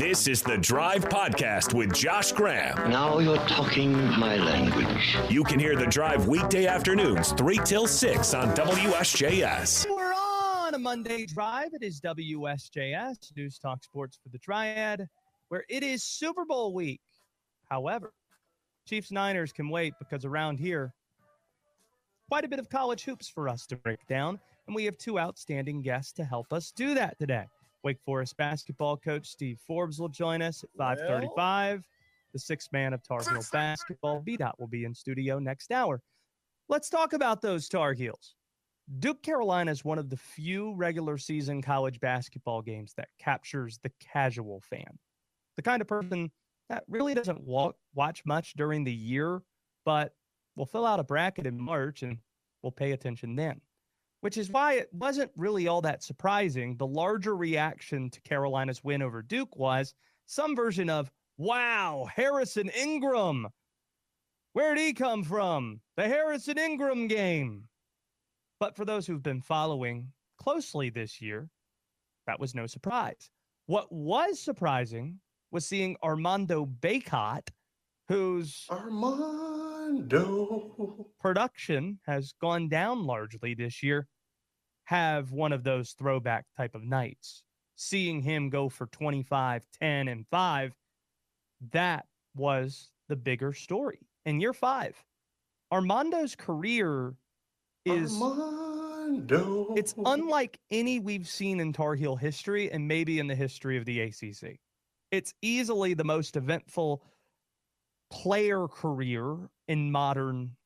This is the Drive Podcast with Josh Graham. Now you're talking my language. You can hear the Drive weekday afternoons, 3 till 6 on WSJS. We're on a Monday drive. It is WSJS, News Talk Sports for the Triad, where it is Super Bowl week. However, Chiefs Niners can wait because around here, quite a bit of college hoops for us to break down. And we have two outstanding guests to help us do that today. Wake Forest basketball coach Steve Forbes will join us at 535. The sixth man of Tar Heel basketball, BDaht, will be in studio next hour. Let's talk about those Tar Heels. Duke Carolina is one of the few regular season college basketball games that captures the casual fan, the kind of person that really doesn't walk, watch much during the year, but will fill out a bracket in March and will pay attention then. Which is why it wasn't really all that surprising. The larger reaction to Carolina's win over Duke was some version of, wow, Harrison Ingram. Where'd he come from? The Harrison Ingram game. But for those who've been following closely this year, that was no surprise. What was surprising was seeing Armando Bacot, whose Armando production has gone down largely this year, have one of those throwback type of nights. Seeing him go for 25, 10, and 5, that was the bigger story. In year five, Armando's career is Armando. it's unlike any we've seen in Tar Heel history and maybe in the history of the ACC. It's easily the most eventful player career in modern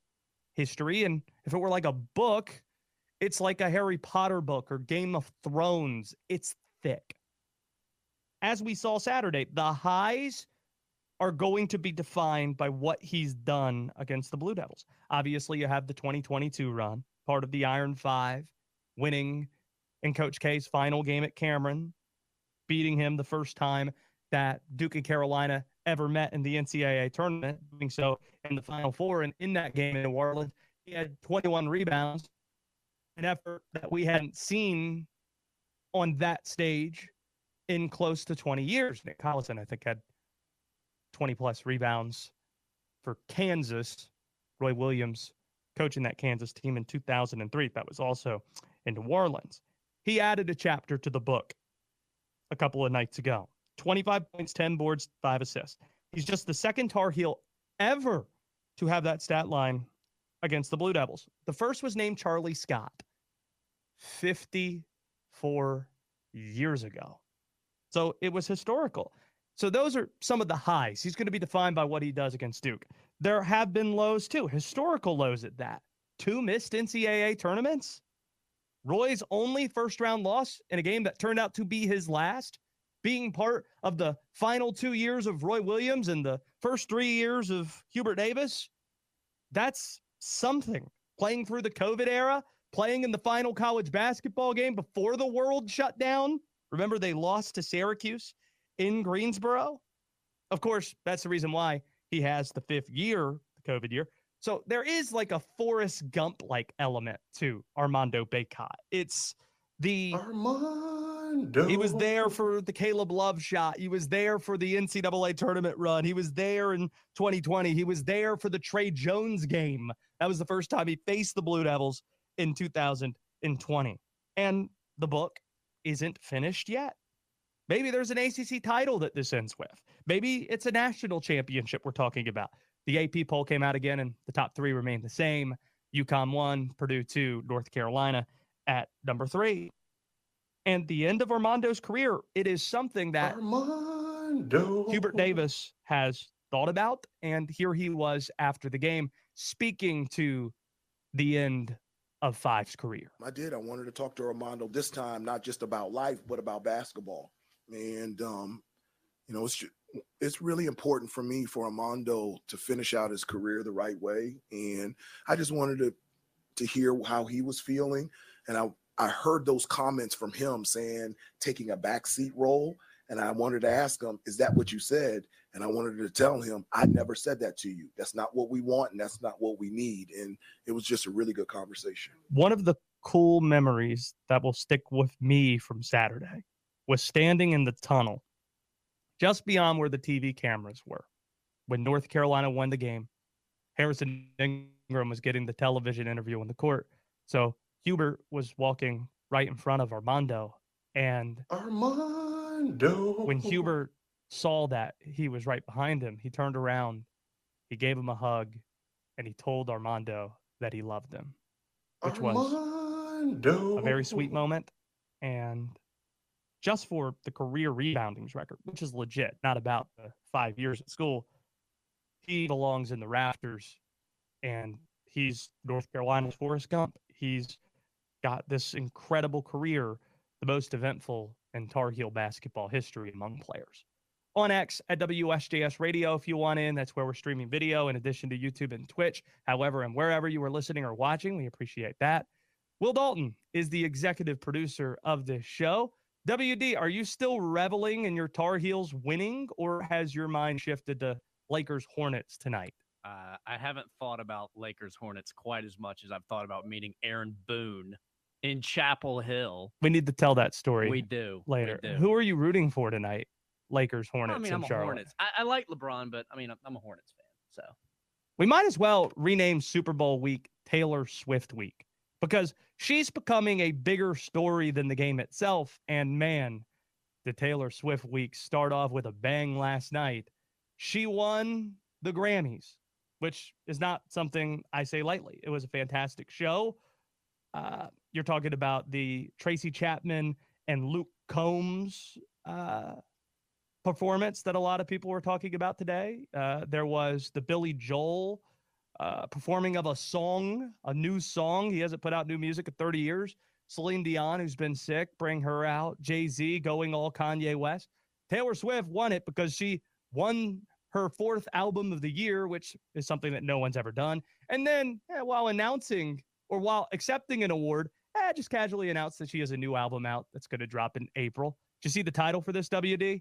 history. And if it were like a book, it's like a Harry Potter book or Game of Thrones. It's thick. As we saw Saturday, the highs are going to be defined by what he's done against the Blue Devils. Obviously, you have the 2022 run, part of the Iron Five, winning in Coach K's final game at Cameron, beating him the first time that Duke and Carolina ever met in the NCAA tournament, doing so in the Final Four. And in that game in New Orleans, he had 21 rebounds, an effort that we hadn't seen on that stage in close to 20 years. Nick Collison, I think, had 20 plus rebounds for Kansas. Roy Williams coaching that Kansas team in 2003. That was also in New Orleans. He added a chapter to the book a couple of nights ago 25 points, 10 boards, five assists. He's just the second Tar Heel ever to have that stat line against the Blue Devils. The first was named Charlie Scott 54 years ago. So it was historical. So those are some of the highs. He's going to be defined by what he does against Duke. There have been lows too, historical lows at that. Two missed NCAA tournaments. Roy's only first round loss in a game that turned out to be his last, being part of the final two years of Roy Williams and the first three years of Hubert Davis. That's something. Playing through the COVID era, playing in the final college basketball game before the world shut down. Remember, they lost to Syracuse in Greensboro. Of course, that's the reason why he has the fifth year, the COVID year. So there is like a Forrest Gump like element to Armando Bacot. It's the Armando. He was there for the Caleb Love shot. He was there for the NCAA tournament run. He was there in 2020. He was there for the Tre Jones game. That was the first time he faced the Blue Devils in 2020. And the book isn't finished yet. Maybe there's an ACC title that this ends with. Maybe it's a national championship we're talking about. The AP poll came out again, and the top three remain the same. UConn one, Purdue two, North Carolina at number three. And the end of Armando's career, it is something that Armando. Hubert Davis has thought about. And here he was after the game speaking to the end of Five's career. I did. I wanted to talk to Armando this time, not just about life, but about basketball. And um, you know, it's ju- it's really important for me for Armando to finish out his career the right way. And I just wanted to to hear how he was feeling. And I I heard those comments from him saying taking a backseat role. And I wanted to ask him, is that what you said? And I wanted to tell him, I never said that to you. That's not what we want, and that's not what we need. And it was just a really good conversation. one of the cool memories that will stick with me from Saturday was standing in the tunnel just beyond where the TV cameras were. When North Carolina won the game, Harrison Ingram was getting the television interview in the court. So Hubert was walking right in front of Armando. And Armando. when Hubert saw that he was right behind him, he turned around, he gave him a hug, and he told Armando that he loved him, which was a very sweet moment. And just for the career reboundings record, which is legit, not about the five years at school, he belongs in the rafters and he's North Carolina's Forrest Gump. He's got this incredible career, the most eventful in Tar Heel basketball history among players. On X at WSJS Radio, if you want in, that's where we're streaming video in addition to YouTube and Twitch. However, and wherever you are listening or watching, we appreciate that. Will Dalton is the executive producer of this show. WD, are you still reveling in your Tar Heels winning, or has your mind shifted to Lakers Hornets tonight? Uh, I haven't thought about Lakers Hornets quite as much as I've thought about meeting Aaron Boone in Chapel Hill. We need to tell that story We do we later. do. Who are you rooting for tonight? Lakers, Hornets, I mean, and I'm a Charlotte. Hornets. I, I like LeBron, but I mean, I'm- I'm a Hornets fan. So We might as well rename Super Bowl week Taylor Swift week because she's becoming a bigger story than the game itself. And man, the Taylor Swift week start off with a bang last night. She won the Grammys, which is not something I say lightly. It was a fantastic show. Uh, you're talking about the Tracy Chapman and Luke Combs uh, performance that a lot of people were talking about today. Uh, there was the Billy Joel uh, performing of a song, a new song. He hasn't put out new music in 30 years. Celine Dion, who's been sick, bring her out. Jay Z going all Kanye West. Taylor Swift won it because she won her fourth album of the year, which is something that no one's ever done. And then eh, while announcing or while accepting an award, eh, just casually announced that she has a new album out that's going to drop in April. Did you see the title for this, WD?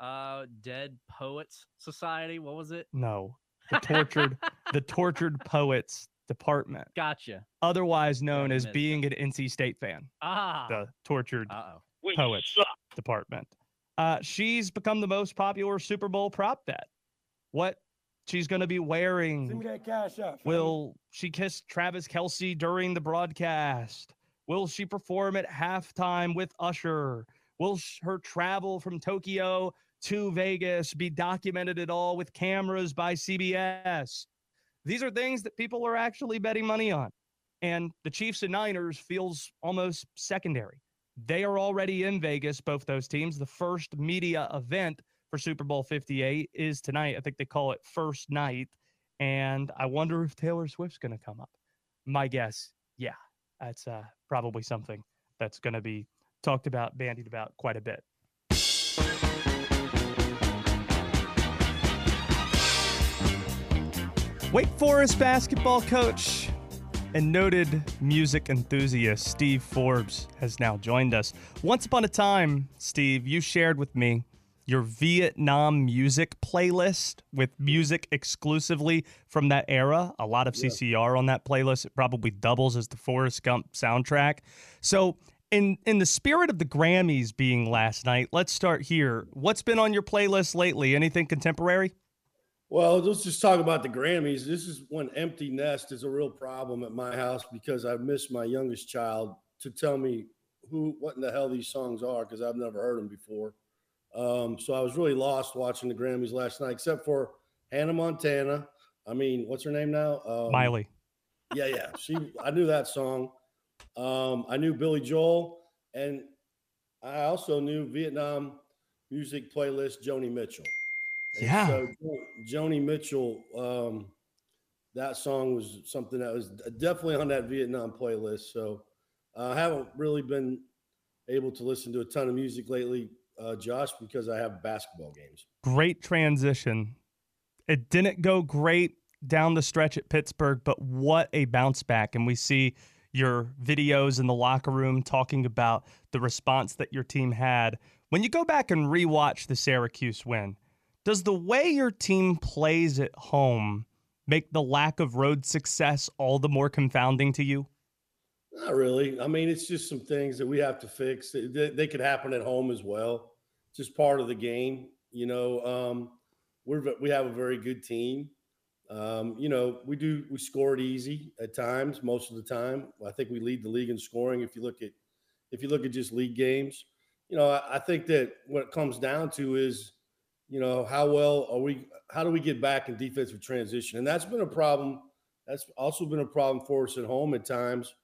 uh, Dead Poets Society. What was it? No, the tortured, the tortured poets department, Gotcha. otherwise known as being an NC State fan. Ah. The tortured Uh oh. poets department. Uh, she's become the most popular Super Bowl prop bet. What she's going to be wearing? up. Will she kiss Travis Kelce during the broadcast? Will she perform at halftime with Usher? Will sh- her travel from Tokyo to Vegas be documented at all with cameras by CBS? These are things that people are actually betting money on. And the Chiefs and Niners feels almost secondary. They are already in Vegas, both those teams. The first media event for Super Bowl 58 is tonight. I think they call it first night. And I wonder if Taylor Swift's going to come up. My guess, yeah, that's uh, probably something that's going to be talked about, bandied about quite a bit. Wake Forest basketball coach and noted music enthusiast Steve Forbes has now joined us. Once upon a time, Steve, you shared with me your Vietnam music playlist with music exclusively from that era. A lot of CCR on that playlist. It probably doubles as the Forrest Gump soundtrack. So, in in the spirit of the Grammys being last night, let's start here. What's been on your playlist lately? Anything contemporary? Well, let's just talk about the Grammys. This is when empty nest is a real problem at my house because I miss my youngest child to tell me who, what in the hell these songs are because I've never heard them before. Um, so I was really lost watching the Grammys last night, except for Hannah Montana. I mean, what's her name now? Um, Miley. Yeah, yeah. She, I knew that song. Um, I knew Billy Joel, and I also knew Vietnam music playlist Joni Mitchell. And Yeah. So Joni Mitchell, um, that song was something that was definitely on that Vietnam playlist. So uh, I haven't really been able to listen to a ton of music lately, uh, Josh, because I have basketball games. great transition. It didn't go great down the stretch at Pittsburgh, but what a bounce back. And we see your videos in the locker room talking about the response that your team had. When you go back and rewatch the Syracuse win, does the way your team plays at home make the lack of road success all the more confounding to you? Not really. I mean, it's just some things that we have to fix. They, they- could happen at home as well. Just part of the game. You know, um, we're we have a very good team. Um, you know, we do we score it easy at times, most of the time. I think we lead the league in scoring. If you look at if you look at just league games, you know, I, I think that what it comes down to is, you know, how well are we? How do we get back in defensive transition? And that's been a problem. That's also been a problem for us at home at times.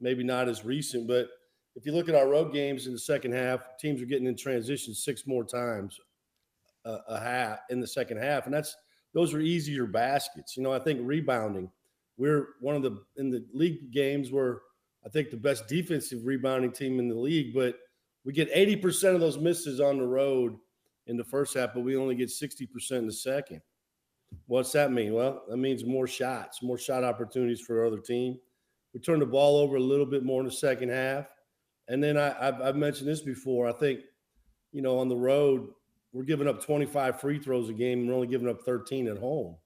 Maybe not as recent, but if you look at our road games in the second half, teams are getting in transition six more times a, a half in the second half, and that's those are easier baskets. You know, I think rebounding, we're one of the in the league games we're I think the best defensive rebounding team in the league, but we get 80% of those misses on the road in the first half, but we only get 60% in the second. What's that mean? Well, that means more shots, more shot opportunities for the other team. We turned the ball over a little bit more in the second half. And then I, have I've mentioned this before. I think, you know, on the road, we're giving up 25 free throws a game and we're only giving up 13 at home.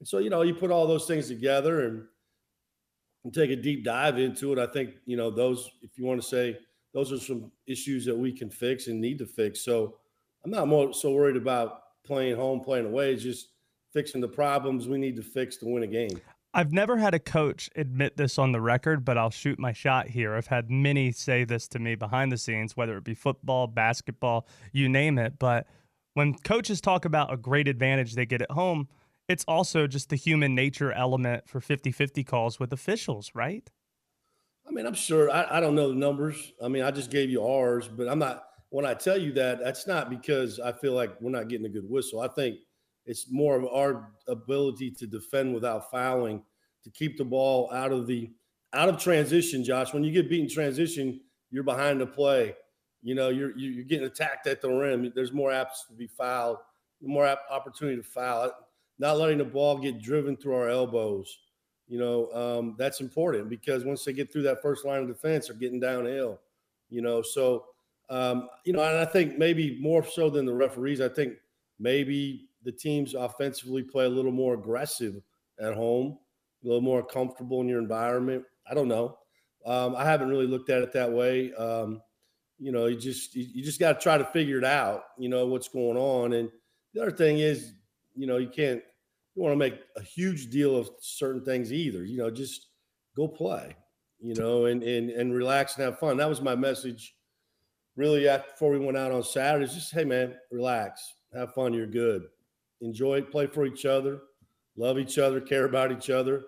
And so, you know, you put all those things together and, and take a deep dive into it. I think, you know, those, if you want to say, those are some issues that we can fix and need to fix. So I'm not more so worried about playing home, playing away. It's just fixing the problems we need to fix to win a game. I've never had a coach admit this on the record, but I'll shoot my shot here. I've had many say this to me behind the scenes, whether it be football, basketball, you name it. But when coaches talk about a great advantage they get at home, it's also just the human nature element for 50 50 calls with officials, right? I mean, I'm sure. I, I don't know the numbers. I mean, I just gave you ours, but I'm not. When I tell you that, that's not because I feel like we're not getting a good whistle. I think it's more of our ability to defend without fouling, to keep the ball out of the out of transition. Josh, when you get beaten transition, you're behind the play. You know, you're you're getting attacked at the rim. There's more apps to be fouled, more opportunity to foul. Not letting the ball get driven through our elbows. You know, um, that's important because once they get through that first line of defense, they're getting downhill. You know, so um, you know, and I think maybe more so than the referees, I think maybe the teams offensively play a little more aggressive at home, a little more comfortable in your environment. I don't know. Um, I haven't really looked at it that way. Um, you know, you just you just got to try to figure it out. You know what's going on, and the other thing is, you know, you can't you want to make a huge deal of certain things either. You know, just go play. You know, and and and relax and have fun. That was my message, really. Before we went out on Saturday, just hey man, relax, have fun. You're good. Enjoy it. Play for each other. Love each other. Care about each other.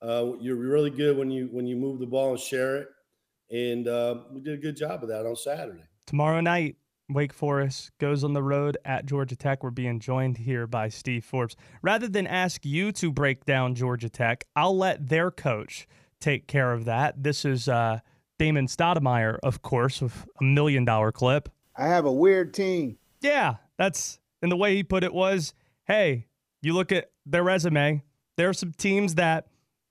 Uh, you're really good when you when you move the ball and share it and uh, we did a good job of that on Saturday. Tomorrow night, Wake Forest goes on the road at Georgia Tech. We're being joined here by Steve Forbes. Rather than ask you to break down Georgia Tech, I'll let their coach take care of that. This is uh, Damon Stoudamire, of course, with a million dollar clip. I have a weird team. Yeah, that's and the way he put it was, hey, you look at their resume. There are some teams that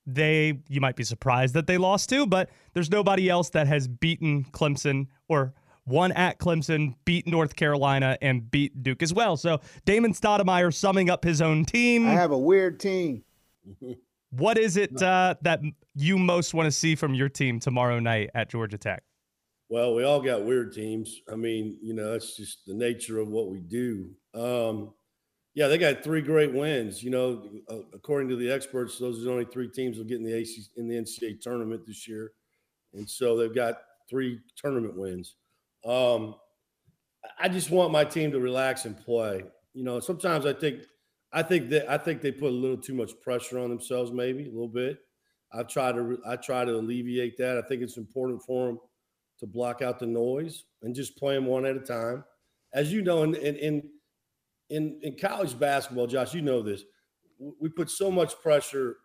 they you might be surprised that they lost to, but there's nobody else that has beaten Clemson or won at Clemson, beat North Carolina, and beat Duke as well. So Damon Stoudamire summing up his own team. I have a weird team. what is it uh, that you most want to see from your team tomorrow night at Georgia Tech? Well, we all got weird teams. I mean, you know, that's just the nature of what we do. Um, yeah, they got three great wins. You know, uh, according to the experts, those are the only three teams will get in the AC in the NCAA tournament this year, and so they've got three tournament wins. Um, I just want my team to relax and play. You know, sometimes I think, I think that I think they put a little too much pressure on themselves, maybe a little bit. I try to I try to alleviate that. I think it's important for them to block out the noise and just play them one at a time. As you know, in in, in in in college basketball, Josh, you know this. We put so much pressure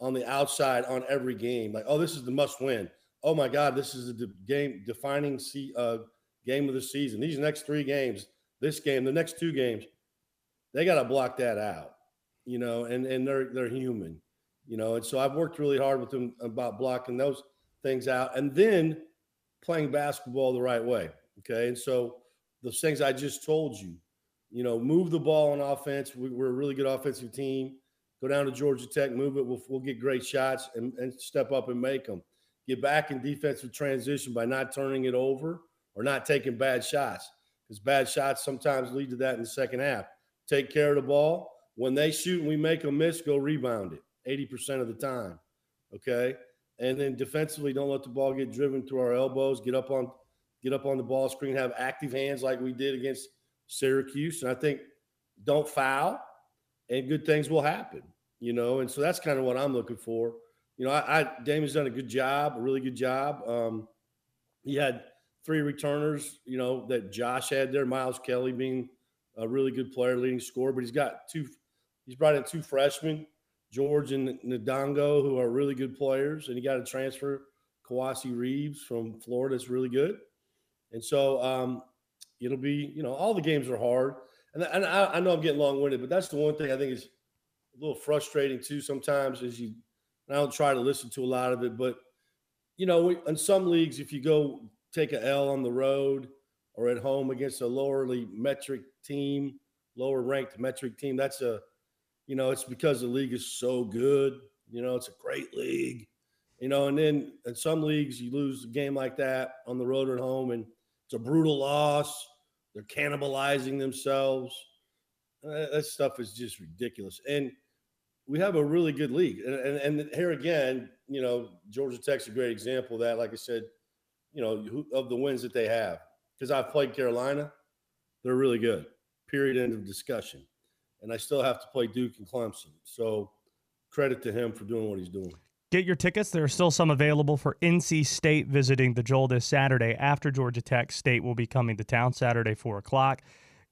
on the outside on every game. Like, oh, this is the must win. Oh my God, this is the game defining uh, game of the season. These next three games, this game, the next two games, they got to block that out. You know, and and they're they're human. You know, and so I've worked really hard with them about blocking those things out, and then playing basketball the right way. Okay, and so those things I just told you you know, move the ball on offense. We, are a really good offensive team. Go down to Georgia Tech, move it. We'll, we'll get great shots and, and step up and make them. Get back in defensive transition by not turning it over or not taking bad shots. because bad shots sometimes lead to that in the second half. Take care of the ball. When they shoot and we make a miss, go rebound it 80% of the time. Okay. And then defensively, don't let the ball get driven through our elbows. Get up on get up on the ball screen, have active hands like we did against Syracuse. And I think don't foul and good things will happen, you know. And so that's kind of what I'm looking for. You know, I, I Damian's done a good job, a really good job. Um, he had three returners, you know, that Josh had there, Miles Kelly being a really good player, leading scorer, but he's got two, he's brought in two freshmen, George and Ndongo, who are really good players, and he got a transfer, Kowacie Reeves from Florida, is really good. And so um, it'll be, you know, all the games are hard. And, and I, I know I'm getting long winded, but that's the one thing I think is a little frustrating too sometimes is you, I don't try to listen to a lot of it, but, you know, in some leagues, if you go take a L on the road or at home against a lowerly metric team, lower ranked metric team, that's a, you know, it's because the league is so good. You know, it's a great league. You know, and then in some leagues you lose a game like that on the road or at home, and it's a brutal loss. They're cannibalizing themselves. Uh, that stuff is just ridiculous. And we have a really good league. And, and, and here again, you know, Georgia Tech's a great example of that. Like I said, you know, of the wins that they have. Because I've played Carolina, they're really good. Period. End of discussion. And I still have to play Duke and Clemson. So credit to him for doing what he's doing. Get your tickets. There are still some available for NC State visiting the Joel this Saturday after Georgia Tech State will be coming to town Saturday, 4 o'clock.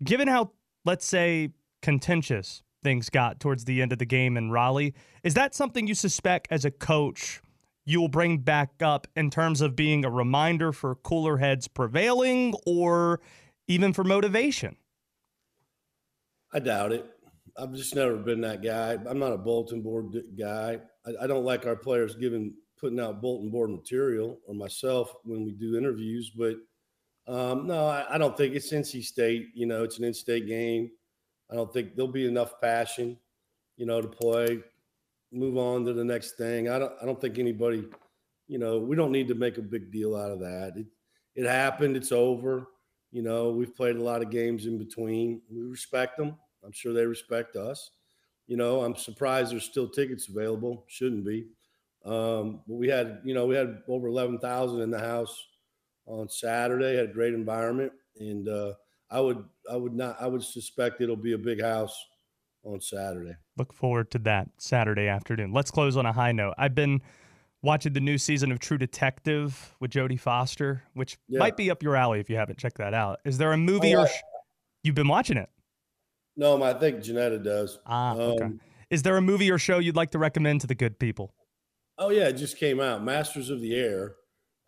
Given how, let's say, contentious things got towards the end of the game in Raleigh, is that something you suspect as a coach you will bring back up in terms of being a reminder for cooler heads prevailing or even for motivation? I doubt it. I've just never been that guy. I'm not a bulletin board guy. I, I don't like our players giving putting out bulletin board material or myself when we do interviews. But um, no, I, I, don't think it's NC State. You know, it's an in-state game. I don't think there'll be enough passion, you know, to play move on to the next thing. I don't I don't think anybody, you know, we don't need to make a big deal out of that. It it happened, it's over. You know, we've played a lot of games in between. We respect them. I'm sure they respect us. You know, I'm surprised there's still tickets available. Shouldn't be. Um, but we had, you know, we had over 11,000 in the house on Saturday. Had a great environment, and uh, I would, I would not, I would suspect it'll be a big house on Saturday. Look forward to that Saturday afternoon. Let's close on a high note. I've been watching the new season of True Detective with Jodie Foster, which yeah. might be up your alley if you haven't checked that out. Is there a movie oh, or sh- you've been watching it? No, I think Janetta does. Ah, okay. Um, Is there a movie or show you'd like to recommend to the good people? Oh yeah, it just came out, Masters of the Air.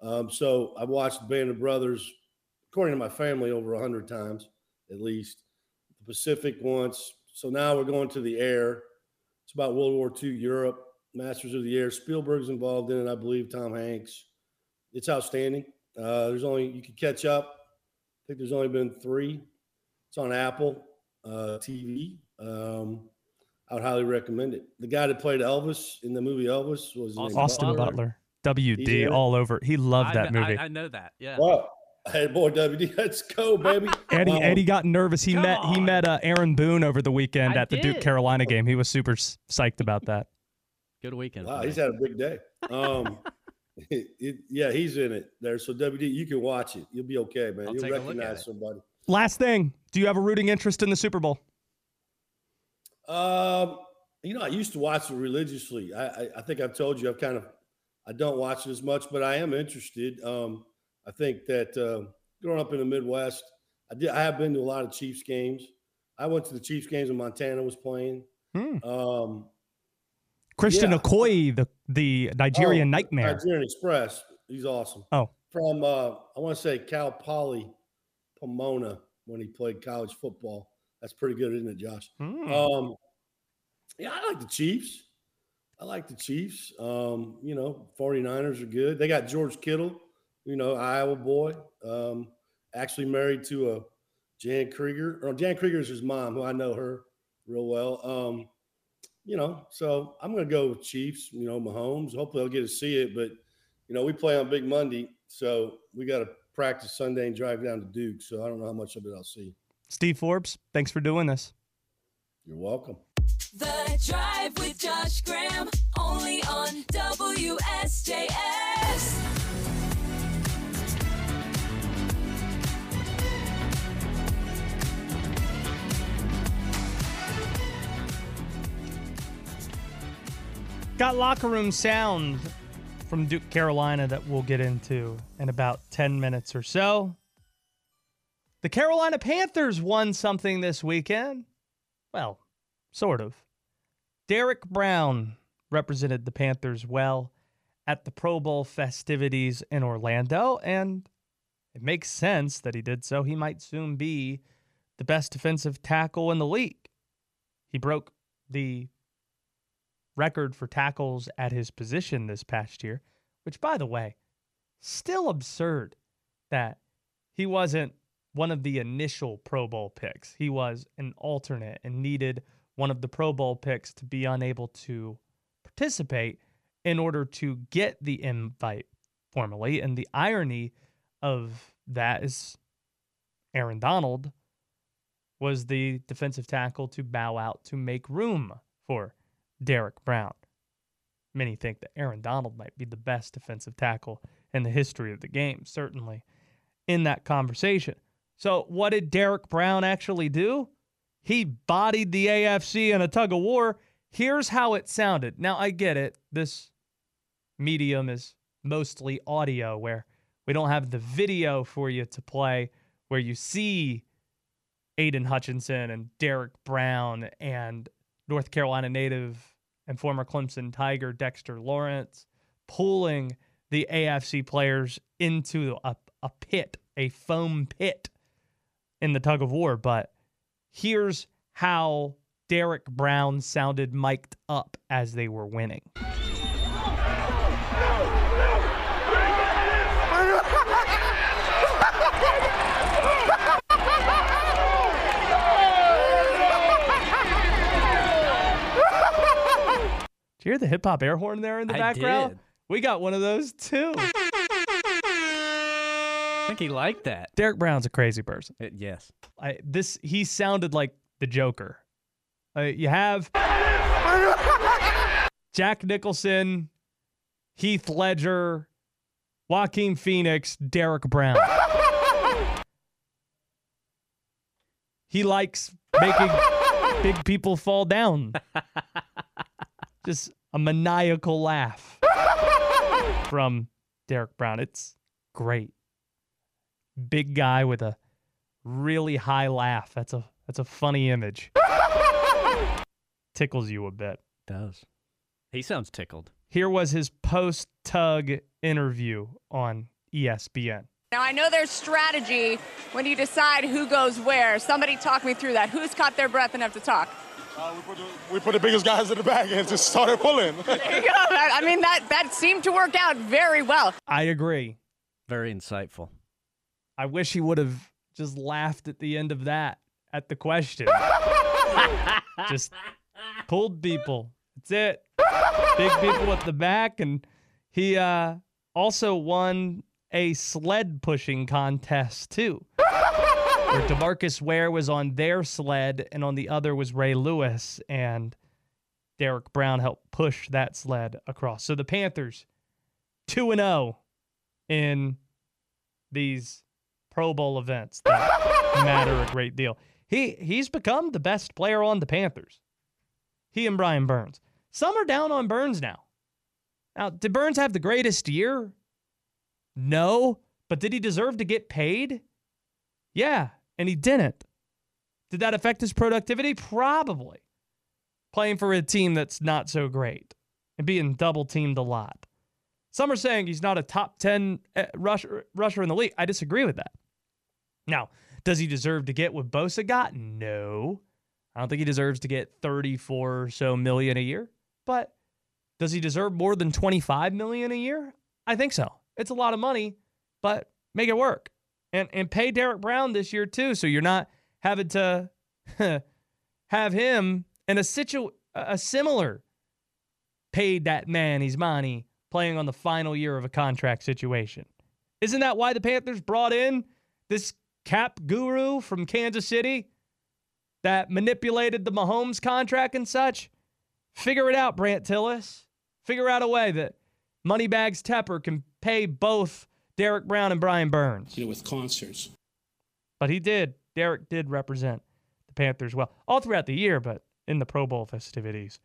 Um, so I've watched Band of Brothers, according to my family, over a hundred times at least. The Pacific once, so now we're going to the air. It's about World War II Europe, Masters of the Air. Spielberg's involved in it, I believe. Tom Hanks. It's outstanding. Uh, there's only you can catch up. I think there's only been three. It's on Apple uh, TV. Um, I would highly recommend it. The guy that played Elvis in the movie Elvis was Austin, Austin Butler. Butler. WD all over. He loved that movie. I, I know that. Yeah. Wow. Hey, boy, WD, let's go, baby. Eddie um, Eddie got nervous. He met on. he met uh, Aaron Boone over the weekend I at the did. Duke Carolina game. He was super psyched about that. Good weekend. Wow, he's had a big day. Um, it, it, yeah, he's in it there. So WD, you can watch it. You'll be okay, man. I'll You'll recognize somebody. Last thing, do you have a rooting interest in the Super Bowl? Um, you know, I used to watch it religiously. I, I, I think I've told you I've kind of I don't watch it as much, but I am interested. Um, I think that uh, growing up in the Midwest, I did. I have been to a lot of Chiefs games. I went to the Chiefs games when Montana was playing. Hmm. Um, Christian yeah. Okoye, the the Nigerian oh, nightmare. Nigerian Express. He's awesome. Oh, from uh, I want to say Cal Poly Pomona when he played college football. That's pretty good, isn't it, Josh? Hmm. Um, yeah, I like the Chiefs. I like the Chiefs. Um, you know, 49ers are good. They got George Kittle you know, Iowa boy. Um, actually married to a Jan Krieger. Or Jan Krieger is his mom, who I know her real well. Um, you know, so I'm going to go with Chiefs. You know, Mahomes. Hopefully, I'll get to see it. But you know, we play on Big Monday, so we got to practice Sunday and drive down to Duke. So I don't know how much of it I'll see. Steve Forbes, thanks for doing this. You're welcome. The Drive with Josh Graham, only on WSJS. Got locker room sound from Duke Carolina that we'll get into in about 10 minutes or so. The Carolina Panthers won something this weekend. Well, sort of. Derrick Brown represented the Panthers well at the Pro Bowl festivities in Orlando, and it makes sense that he did so. He might soon be the best defensive tackle in the league. He broke the record for tackles at his position this past year, which, by the way, still absurd that he wasn't one of the initial Pro Bowl picks. He was an alternate and needed one of the Pro Bowl picks to be unable to participate in order to get the invite formally. And the irony of that is Aaron Donald was the defensive tackle to bow out to make room for Derrick Brown. Many think that Aaron Donald might be the best defensive tackle in the history of the game, certainly in that conversation. So, what did Derrick Brown actually do? He bodied the AFC in a tug of war. Here's how it sounded. Now, I get it. This medium is mostly audio, where we don't have the video for you to play, where you see Aidan Hutchinson and Derrick Brown and North Carolina native and former Clemson Tiger Dexter Lawrence pulling the AFC players into a, a pit, a foam pit in the tug of war. But here's how Derrick Brown sounded mic'd up as they were winning. Did you hear the hip hop air horn there in the I background? did. We got one of those too. I think he liked that. Derrick Brown's a crazy person. Uh, yes. I, this he sounded like the Joker. Uh, you have Jack Nicholson, Heath Ledger, Joaquin Phoenix, Derrick Brown. he likes making big people fall down. Just a maniacal laugh from Derrick Brown. It's great. Big guy with a really high laugh. That's a that's a funny image. Tickles you a bit. Does. He sounds tickled. Here was his post tug interview on ESPN. Now, I know there's strategy when you decide who goes where. Somebody talk me through that. Who's caught their breath enough to talk? Uh, we, put the, we put the biggest guys in the back and just started pulling. There you go. I I mean, that, that seemed to work out very well. I agree. Very insightful. I wish he would have just laughed at the end of that at the question. just pulled people. That's it. Big people at the back. And he uh, also won a sled pushing contest, too. Where DeMarcus Ware was on their sled, and on the other was Ray Lewis. And Derrick Brown helped push that sled across. So the Panthers, 2 and 0 in these Pro Bowl events that matter a great deal. He he's become the best player on the Panthers. He and Brian Burns. Some are down on Burns now. Now, did Burns have the greatest year? No, but did he deserve to get paid? Yeah, and he didn't. Did that affect his productivity? Probably. Playing for a team that's not so great and being double teamed a lot. Some are saying he's not a top 10 uh, rusher, rusher in the league. I disagree with that. Now, does he deserve to get what Bosa got? No. I don't think he deserves to get 34 or so million a year. But does he deserve more than 25 million a year? I think so. It's a lot of money, but make it work. And and pay Derrick Brown this year too, so you're not having to have him in a situ a similar paid that man his money playing on the final year of a contract situation. Isn't that why the Panthers brought in this cap guru from Kansas City that manipulated the Mahomes contract and such? Figure it out, Brandt Tilis. Figure out a way that Moneybags Tepper can pay both Derrick Brown and Brian Burns. You know, with concerts. But he did. Derrick did represent the Panthers well all throughout the year, but in the Pro Bowl festivities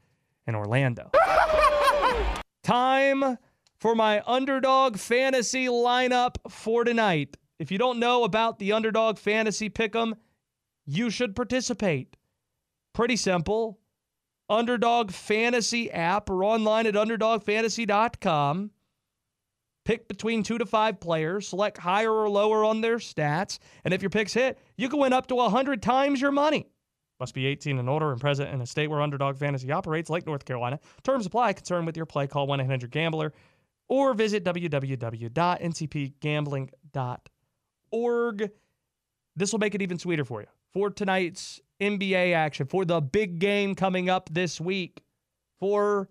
in Orlando. Time for my underdog fantasy lineup for tonight. If you don't know about the underdog fantasy pick'em, you should participate. Pretty simple. Underdog Fantasy app or online at underdogfantasy.com. Pick between two to five players, select higher or lower on their stats, and if your picks hit, you can win up to 100 times your money. Must be 18 and older and present in a state where Underdog Fantasy operates, like North Carolina. Terms apply. Concern with your play, call 1 800 Gambler or visit www.ncpgambling.org. This will make it even sweeter for you. For tonight's NBA action, for the big game coming up this week, for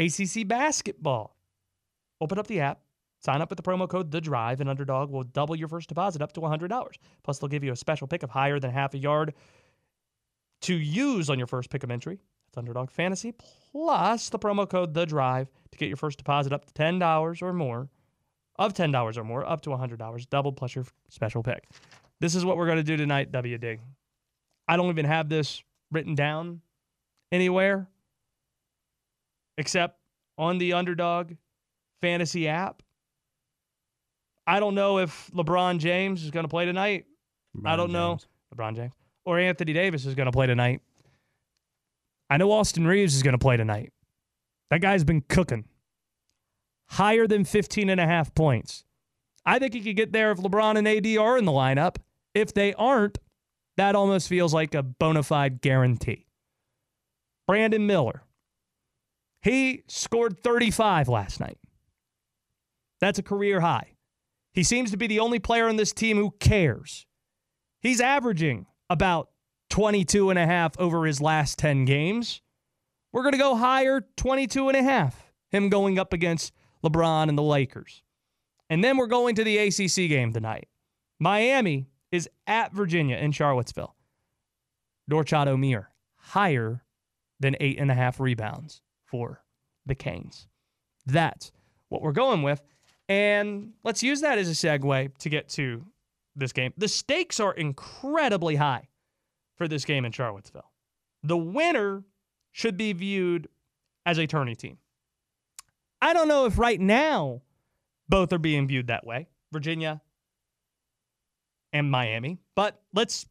ACC basketball, open up the app, sign up with the promo code The Drive, and Underdog will double your first deposit up to $100. Plus, they'll give you a special pick of higher than half a yard to use on your first pick of entry. That's Underdog Fantasy plus the promo code The Drive to get your first deposit up to $10 or more, of $10 or more, up to $100, double plus your special pick. This is what we're going to do tonight, WD. I don't even have this written down anywhere except on the Underdog Fantasy app. I don't know if LeBron James is going to play tonight. I don't know. LeBron James. Or Anthony Davis is going to play tonight. I know Austin Reaves is going to play tonight. That guy's been cooking. Higher than 15 and a half points. I think he could get there if LeBron and AD are in the lineup. If they aren't, that almost feels like a bona fide guarantee. Brandon Miller. He scored 35 last night. That's a career high. He seems to be the only player on this team who cares. He's averaging about 22 and a half over his last 10 games. We're going to go higher, 22 and a half. Him going up against LeBron and the Lakers. And then we're going to the ACC game tonight. Miami is at Virginia in Charlottesville. Norchad Omier, higher than eight and a half rebounds for the Canes. That's what we're going with. And let's use that as a segue to get to this game. The stakes are incredibly high for this game in Charlottesville. The winner should be viewed as a tourney team. I don't know if right now both are being viewed that way, Virginia and Miami, but let's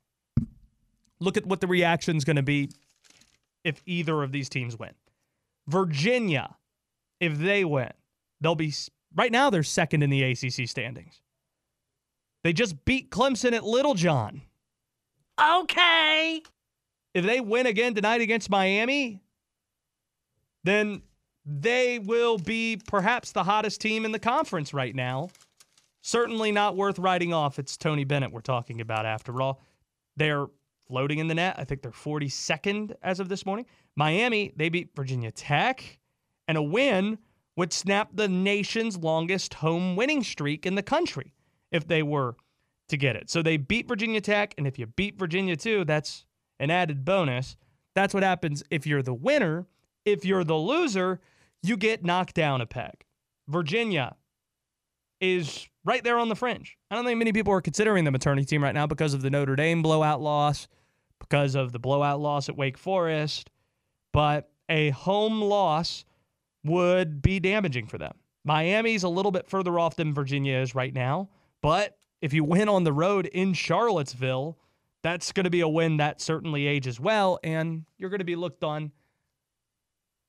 look at what the reaction is going to be if either of these teams win. Virginia, if they win, they'll be right now they're second in the ACC standings. They just beat Clemson at Littlejohn. Okay. If they win again tonight against Miami, then they will be perhaps the hottest team in the conference right now. Certainly not worth writing off. It's Tony Bennett we're talking about after all. They're floating in the net. I think they're 42nd as of this morning. Miami, they beat Virginia Tech, and a win would snap the nation's longest home winning streak in the country if they were to get it. So they beat Virginia Tech, and if you beat Virginia too, that's an added bonus. That's what happens if you're the winner. If you're the loser, you get knocked down a peg. Virginia is right there on the fringe. I don't think many people are considering them a tourney team right now because of the Notre Dame blowout loss, because of the blowout loss at Wake Forest, but a home loss would be damaging for them. Miami's a little bit further off than Virginia is right now, but if you win on the road in Charlottesville, that's going to be a win that certainly ages well, and you're going to be looked on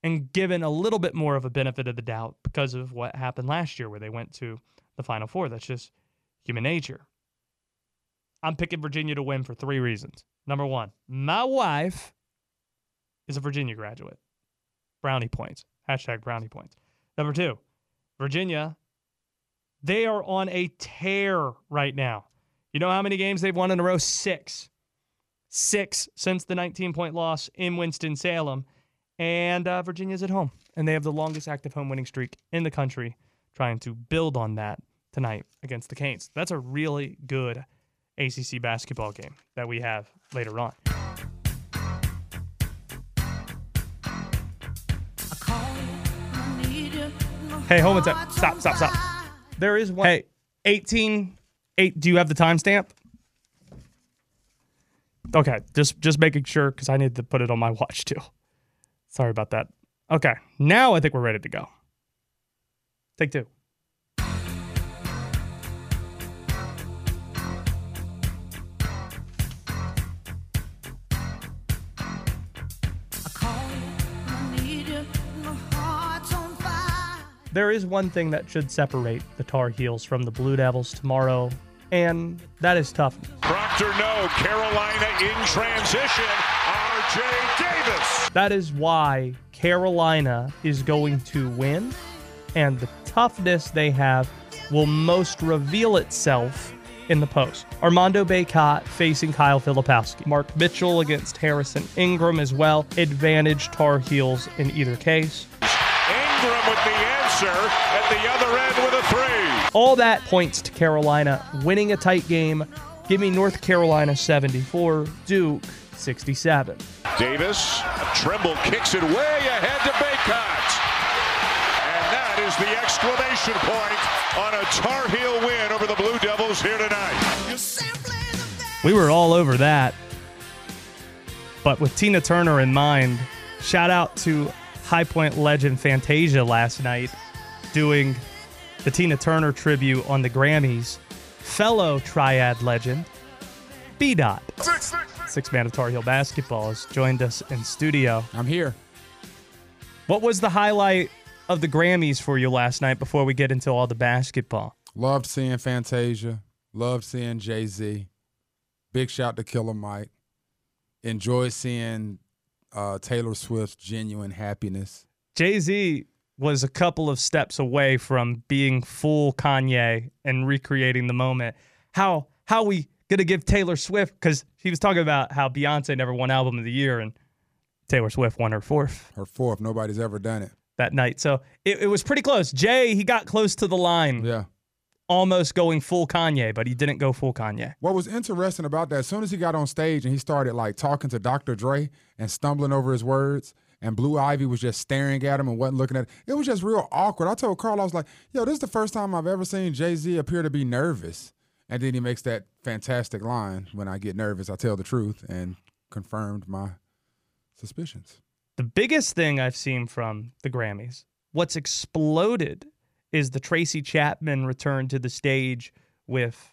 and given a little bit more of a benefit of the doubt because of what happened last year where they went to the Final Four. That's just human nature. I'm picking Virginia to win for three reasons. Number one, my wife is a Virginia graduate. Brownie points. Hashtag brownie points. Number two, Virginia, they are on a tear right now. You know how many games they've won in a row? Six. Six since the 19 point loss in Winston-Salem. And uh, Virginia's at home. And they have the longest active home winning streak in the country, trying to build on that tonight against the Canes. That's a really good ACC basketball game that we have later on. Hey, hold on. a sec. Stop, stop, stop. There is one. Hey, 18. Eight, do you have the timestamp? Okay, just just making sure because I need to put it on my watch too. Sorry about that. Okay, now I think we're ready to go. Take two. There is one thing that should separate the Tar Heels from the Blue Devils tomorrow, and that is toughness. Proctor, no. Carolina in transition. RJ Davis. That is why Carolina is going to win, and the toughness they have will most reveal itself in the post. Armando Bacot facing Kyle Filipowski. Mark Mitchell against Harrison Ingram as well. Advantage Tar Heels in either case. Ingram with the answer at the other end with a three. All that points to Carolina winning a tight game. Give me North Carolina 74, Duke 67. Davis, Trimble kicks it way ahead to Bacot. And that is the exclamation point on a Tar Heel win over the Blue Devils here tonight. We were all over that. But with Tina Turner in mind, shout out to High Point legend Fantasia last night doing the Tina Turner tribute on the Grammys. Fellow Triad legend BDaht, six man of Tar Heel basketball, has joined us in studio. I'm here. What was the highlight of the Grammys for you last night before we get into all the basketball? Loved seeing Fantasia. Loved seeing Jay Z. Big shout to Killer Mike. Enjoyed seeing uh, Taylor Swift's genuine happiness. Jay Z was a couple of steps away from being full Kanye and recreating the moment. How how we gonna give Taylor Swift because he was talking about how Beyonce never won album of the year and Taylor Swift won her fourth Her fourth. Nobody's ever done it. that night. So it, it was pretty close. Jay he got close to the line, Yeah. Almost going full Kanye, but he didn't go full Kanye. What was interesting about that, as soon as he got on stage and he started like talking to Dr. Dre and stumbling over his words, and Blue Ivy was just staring at him and wasn't looking at it, it was just real awkward. I told Carl, I was like, yo, this is the first time I've ever seen Jay Z appear to be nervous. And then he makes that fantastic line when I get nervous, I tell the truth, and confirmed my suspicions. The biggest thing I've seen from the Grammys, what's exploded is the Tracy Chapman return to the stage with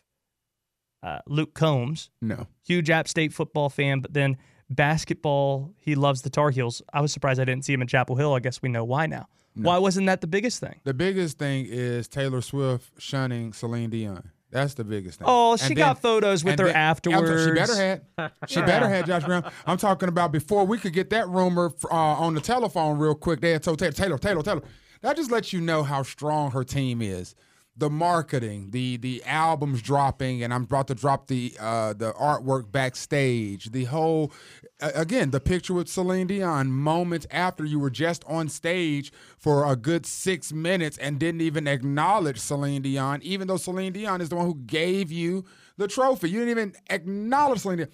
uh, Luke Combs. No. Huge App State football fan, but then basketball, he loves the Tar Heels. I was surprised I didn't see him in Chapel Hill. I guess we know why now. Why wasn't that the biggest thing? The biggest thing is Taylor Swift shunning Celine Dion. That's the biggest thing. Oh, And she then- got photos with her then- afterwards. She better had. She better had Josh Graham. I'm talking about before we could get that rumor uh, on the telephone real quick. They had told Taylor, Taylor, Taylor, Taylor. That just lets you know how strong her team is. The marketing, the the albums dropping, and I'm about to drop the uh, the artwork backstage. The whole, again, the picture with Celine Dion moments after you were just on stage for a good six minutes and didn't even acknowledge Celine Dion, even though Celine Dion is the one who gave you the trophy. You didn't even acknowledge Celine Dion.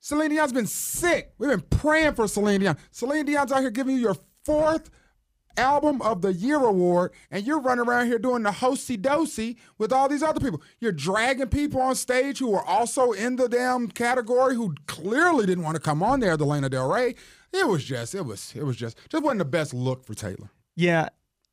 Celine Dion's been sick. We've been praying for Celine Dion. Celine Dion's out here giving you your fourth album of the year award, and you're running around here doing the hosey dosey with all these other people. You're dragging people on stage who are also in the damn category who clearly didn't want to come on there, the Lana Del Rey. It was just, it was, it was just, just wasn't the best look for Taylor. Yeah,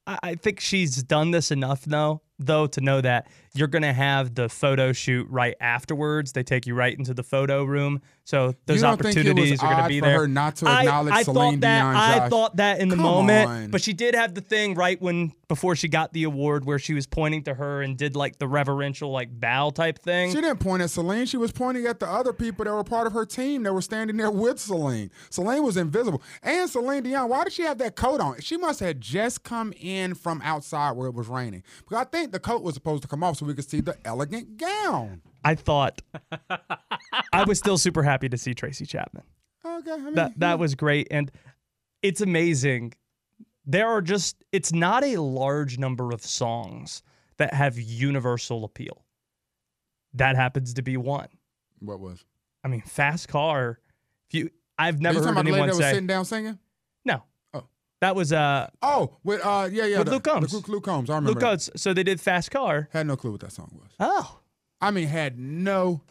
I think she's done this enough though, though, to know that you're gonna have the photo shoot right afterwards. They take you right into the photo room, so those You don't think it was opportunities are gonna be for there. her not to acknowledge I, Celine thought that, Dion, I thought that in the Come moment, on. but she did have the thing right when before she got the award where she was pointing to her and did like the reverential like bow type thing. She didn't point at Celine. She was pointing at the other people that were part of her team that were standing there with Celine. Celine was invisible. And Celine Dion, why did she have that coat on? She must have just come in from outside where it was raining. Because I think the coat was supposed to come off so we could see the elegant gown. I thought I was still super happy to see Tracy Chapman. Okay, I mean, that that was great and it's amazing there are just it's not a large number of songs that have universal appeal. That happens to be one. What was? I mean, fast car. If you, I've never you heard talking about the lady anyone that was say sitting down singing? no. That was uh Oh, with uh, yeah, yeah, With the- Luke Combs. Luke, Luke Combs. I remember. Luke. Combs. So they did fast car. Had no clue what that song was. Oh, I mean, had no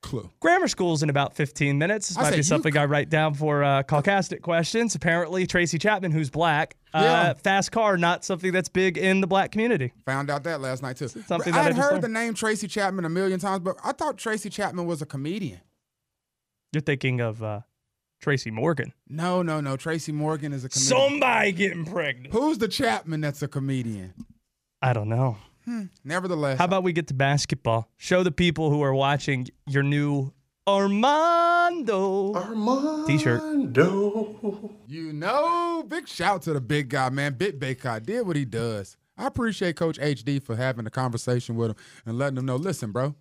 clue. grammar school's in about 15 minutes. This I might be something I write down for uh, Caucastic questions. Apparently, Tracy Chapman, who's black, Yeah. uh, fast car, not something that's big in the black community. Found out that last night too. something I that I had heard learned. the name Tracy Chapman a million times, but I thought Tracy Chapman was a comedian. You're thinking of uh, Tracy Morgan. No, no, no. Tracy Morgan is a comedian. Somebody getting pregnant. Who's the Chapman that's a comedian? I don't know. Hmm. Nevertheless, How about we get to basketball? Show the people who are watching your new Armando, t-shirt. you know, big shout to the big guy, man. Bit Bacot did what he does. I appreciate Coach HD for having a conversation with him and letting him know, listen, bro,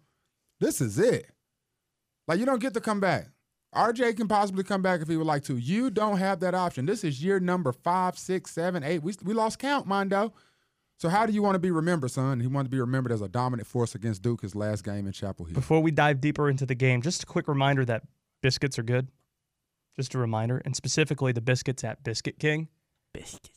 this is it. Like you don't get to come back. RJ can possibly come back if he would like to. You don't have that option. This is year number five, six, seven, eight. We, we lost count, Mondo. So how do you want to be remembered, son? He wanted to be remembered as a dominant force against Duke his last game in Chapel Hill. Before we dive deeper into the game, just a quick reminder that biscuits are good. Just a reminder, and specifically the biscuits at Biscuit King. Biscuits.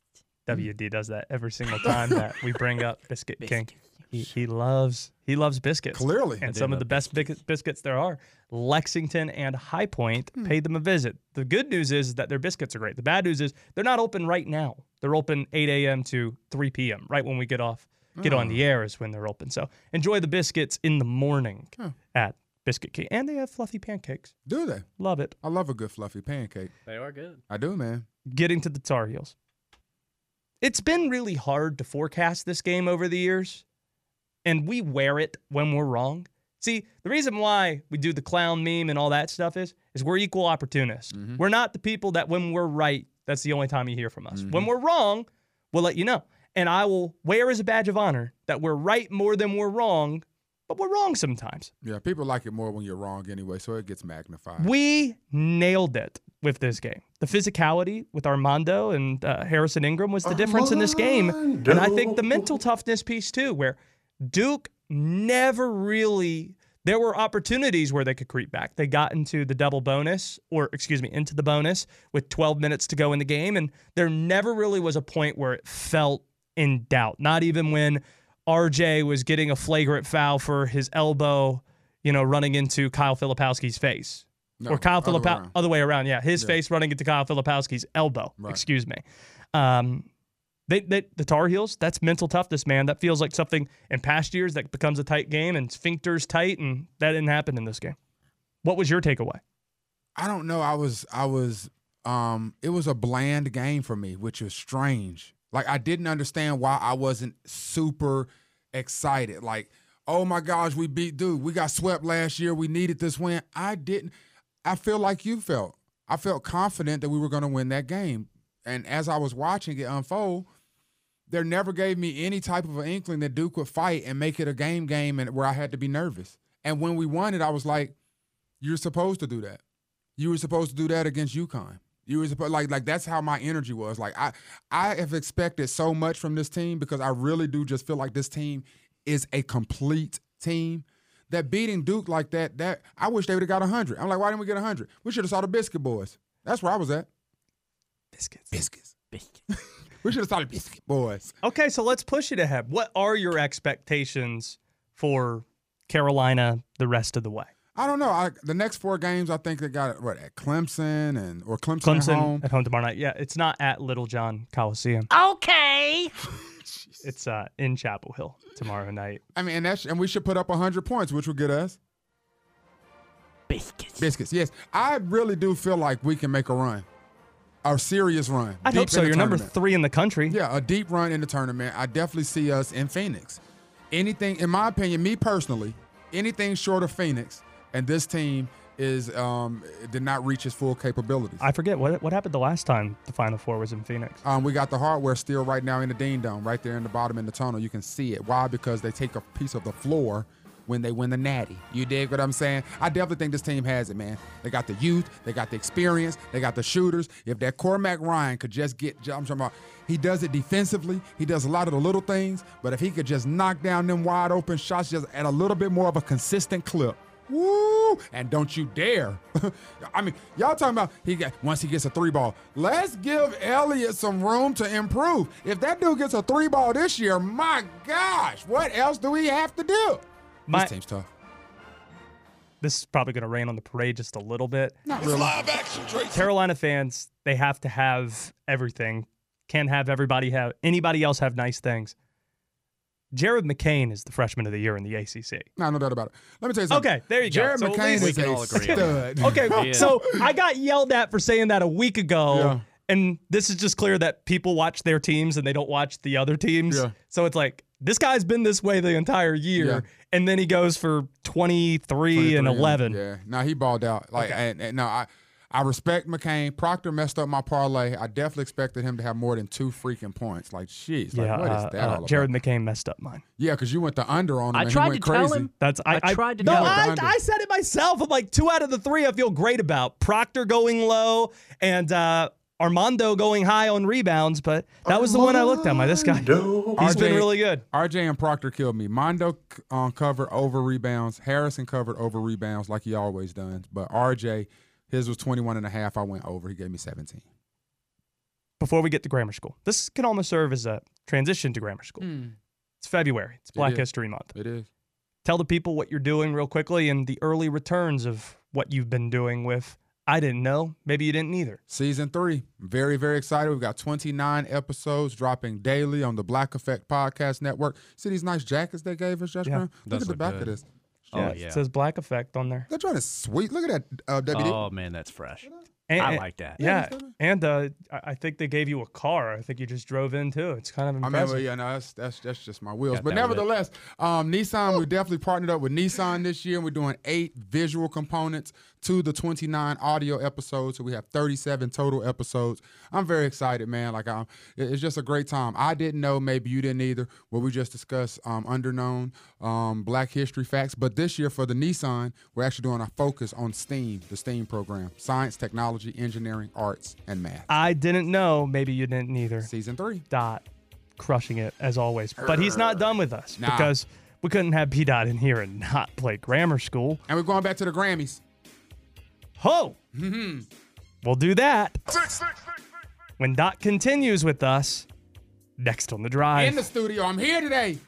WD does that every single time that we bring up Biscuit King. He, he loves he loves biscuits. Clearly. and some of the best bis- biscuits there are. Lexington and High Point hmm. paid them a visit. The good news is that their biscuits are great. The bad news is they're not open right now. They're open 8 a.m. to 3 p.m. Right when we get off, get on Oh. the air is when they're open. So enjoy the biscuits in the morning Huh. at Biscuit King, and they have fluffy pancakes. Do they? Love it. I love a good fluffy pancake. They are good. I do, man. Getting to the Tar Heels. It's been really hard to forecast this game over the years, and we wear it when we're wrong. See, the reason why we do the clown meme and all that stuff is is we're equal opportunists. We're not the people that when we're right, that's the only time you hear from us. When we're wrong, we'll let you know. And I will wear as a badge of honor that we're right more than we're wrong, but we're wrong sometimes. Yeah, people like it more when you're wrong anyway, so it gets magnified. We nailed it with this game. The physicality with Armando and uh, Harrison Ingram was the difference in this game. And I think the mental toughness piece too, where Duke never really. There were opportunities where they could creep back. They got into the double bonus, or excuse me, into the bonus with 12 minutes to go in the game. And there never really was a point where it felt in doubt. Not even when RJ was getting a flagrant foul for his elbow, you know, running into Kyle Filipowski's face. No, or Kyle Filipowski, other way around. Yeah, his Yeah. face running into Kyle Filipowski's elbow. Right. Excuse me. Um, they, they, the Tar Heels, that's mental toughness, man. That feels like something in past years that becomes a tight game and sphincters tight, and that didn't happen in this game. What was your takeaway? I don't know. I was I was um it was a bland game for me, which was strange. Like I didn't understand why I wasn't super excited. Like, oh my gosh, we beat Duke. We got swept last year. We needed this win. I didn't I feel like you felt. I felt confident that we were going to win that game. And as I was watching it unfold, there never gave me any type of an inkling that Duke would fight and make it a game game and where I had to be nervous. And when we won it, I was like, you're supposed to do that. You were supposed to do that against UConn. You were supposed like like that's how my energy was. Like I I have expected so much from this team because I really do just feel like this team is a complete team. That beating Duke like that, that I wish they would have got 100. I'm like, why didn't we get 100? We should have saw the Biscuit Boys. That's where I was at. Biscuits. Biscuits. Biscuits. we should have saw the Biscuit Boys. Okay, so let's push it ahead. What are your expectations for Carolina the rest of the way? I don't know. I, the next four games, I think they got what at Clemson and or Clemson, Clemson at home. at home tomorrow night. Yeah, it's not at Littlejohn Coliseum. Okay. It's uh, in Chapel Hill tomorrow night. I mean, and that's and we should put up 100 points, which would get us Biscuits. biscuits. Yes, I really do feel like we can make a run, a serious run. I hope so. You're number three in the country. Yeah, a deep run in the tournament. I definitely see us in Phoenix. Anything, in my opinion, me personally, anything short of Phoenix, and this team is um did not reach its full capabilities. I forget what what happened the last time the Final Four was in Phoenix. Um, we got the hardware still right now in the Dean Dome, right there in the bottom in the tunnel. You can see it. Why? Because they take a piece of the floor when they win the natty. You dig what I'm saying? I definitely think this team has it, man. They got the youth, they got the experience, they got the shooters. If that Cormac Ryan could just get, I'm talking about, he does it defensively. He does a lot of the little things, but if he could just knock down them wide open shots just at a little bit more of a consistent clip. Woo! And don't you dare. I mean, y'all talking about he got once he gets a three ball. Let's give Elliott some room to improve. If that dude gets a three ball this year, my gosh, what else do we have to do? My- this team's tough. This is probably going to rain on the parade just a little bit. Not really. Carolina fans, they have to have everything. Can't have everybody have anybody else have nice things. Jared McCain is the freshman of the year in the ACC. No, no doubt about it. Let me tell you something. Okay, there you Jared go. Jared McCain least we is can a all agree on stud. Okay, Yeah. so I got yelled at for saying that a week ago. Yeah. And this is just clear that people watch their teams and they don't watch the other teams. Yeah. So it's like this guy's been this way the entire year, Yeah. and then he goes for 23, and 11. Yeah, no, he balled out. Like, and, and no, I, I respect McCain. Proctor messed up my parlay. I definitely expected him to have more than two freaking points. Like, jeez, like, Yeah, what is uh, that uh, all about? Jared McCain messed up mine. Yeah, because you went the under on him. I and tried he went to crazy. tell him. That's I, I tried to no, tell him. I, I said it myself. I'm like two out of the three I feel great about. Proctor going low and uh, Armando going high on rebounds, but that was the one I looked at. My this guy, he's RJ been really good. RJ and Proctor killed me. Mondo um, covered over rebounds. Harrison covered over rebounds like he always does. But RJ, his was 21 and a half. I went over. He gave me 17. Before we get to grammar school, this can almost serve as a transition to grammar school. It's February. It's Black is. History Month. It is. Tell the people what you're doing real quickly and the early returns of what you've been doing with. I didn't know. Maybe you didn't either. Season three. Very, very excited. We've got 29 episodes dropping daily on the Black Effect Podcast Network. See these nice jackets they gave us, Josh Yeah. Brown? Look Does at the back good. of this. Oh, Yeah, yeah. It says Black Effect on there. That joint is sweet. Look at that, uh, WD. Oh man, that's fresh. And, I like that. Yeah, and uh, I I think they gave you a car. I think you just drove in too. It's kind of I mean, well, yeah, no, that's that's that's just my wheels. Got But nevertheless, um, Nissan, we definitely partnered up with Nissan this year, and we're doing eight visual components to the 29 audio episodes. So we have 37 total episodes. I'm very excited, man. Like, I'm, it's just a great time. I didn't know, maybe you didn't either. What we just discussed, um, underknown um, Black History facts. But this year for the Nissan, we're actually doing a focus on STEAM, the STEAM program: science, technology, engineering, arts, and math. I didn't know. Maybe you didn't either. Season three. Dot, crushing it as always. But he's not done with us Nah. because we couldn't have BDaht in here and not play grammar school. And we're going back to the Grammys. Ho! Mm-hmm. We'll do that when Dot continues with us next on the drive. In the studio, I'm here today.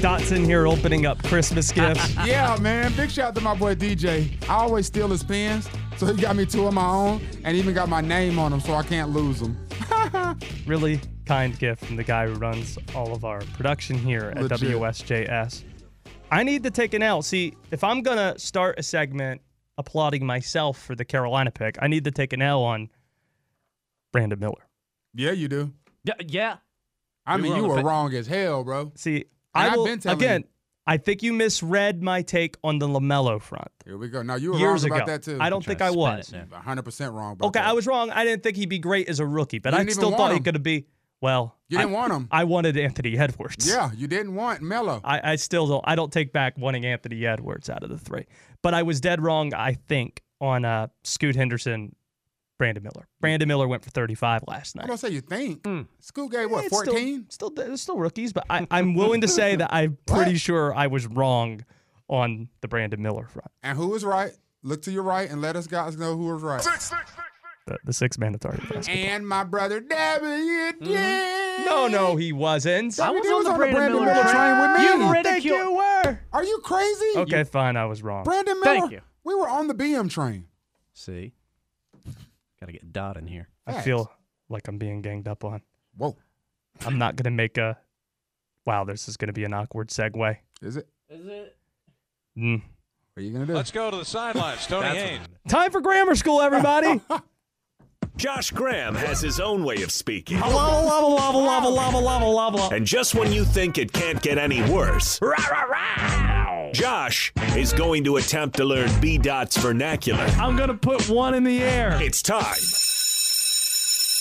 Dot's in here opening up Christmas gifts. Yeah, man. Big shout out to my boy DJ. I always steal his pens, so he got me two of my own, and even got my name on them, so I can't lose them. really kind gift from the guy who runs all of our production here at Legit. WSJS. I need to take an L. See, if I'm going to start a segment applauding myself for the Carolina pick, I need to take an L on Brandon Miller. Yeah, you do. Yeah, yeah. I You mean, you on were fa- wrong as hell, bro. See, And I I've will, been telling again, you. I think you misread my take on the LaMelo front. Here we go. Now you were Years wrong about ago. that too. I don't think I was. 100 percent wrong. About Okay, that. I was wrong. I didn't think he'd be great as a rookie, but I still want thought he him. could be. Well, You didn't I, want him. I wanted Anthony Edwards. Yeah, you didn't want Melo. I, I still don't. I don't take back wanting Anthony Edwards out of the three, but I was dead wrong. I think on uh, Scoot Henderson, Brandon Miller. Brandon Miller went for 35 last night. I night. don't say you think. Hmm. School gave what? It's still- 14. Still, they're still rookies, but I, I'm willing to say that I'm pretty sure I was wrong on the Brandon Miller front. And who was right? Look to your right and let us guys know who was right. The, the six mandatory basketball. And my brother WD. No, no, he wasn't. I was on the Brandon Miller train with me. You think you were? Are you crazy? Okay, fine. I was wrong. Brandon Miller. Thank you. We were on the BM train. See, got to get Dot in here. I feel like I'm being ganged up on. Whoa. I'm not gonna make a. Wow, this is gonna be an awkward segue. Is it? Is it? Mm. What are you gonna do? Let's go to the sidelines. Tony That's Haynes. Time for grammar school, everybody. Josh Graham has his own way of speaking. lava, lava, lava, lava, lava, lava, lava. And just when you think it can't get any worse, Josh is going to attempt to learn BDaht's vernacular. I'm gonna put one in the air. It's time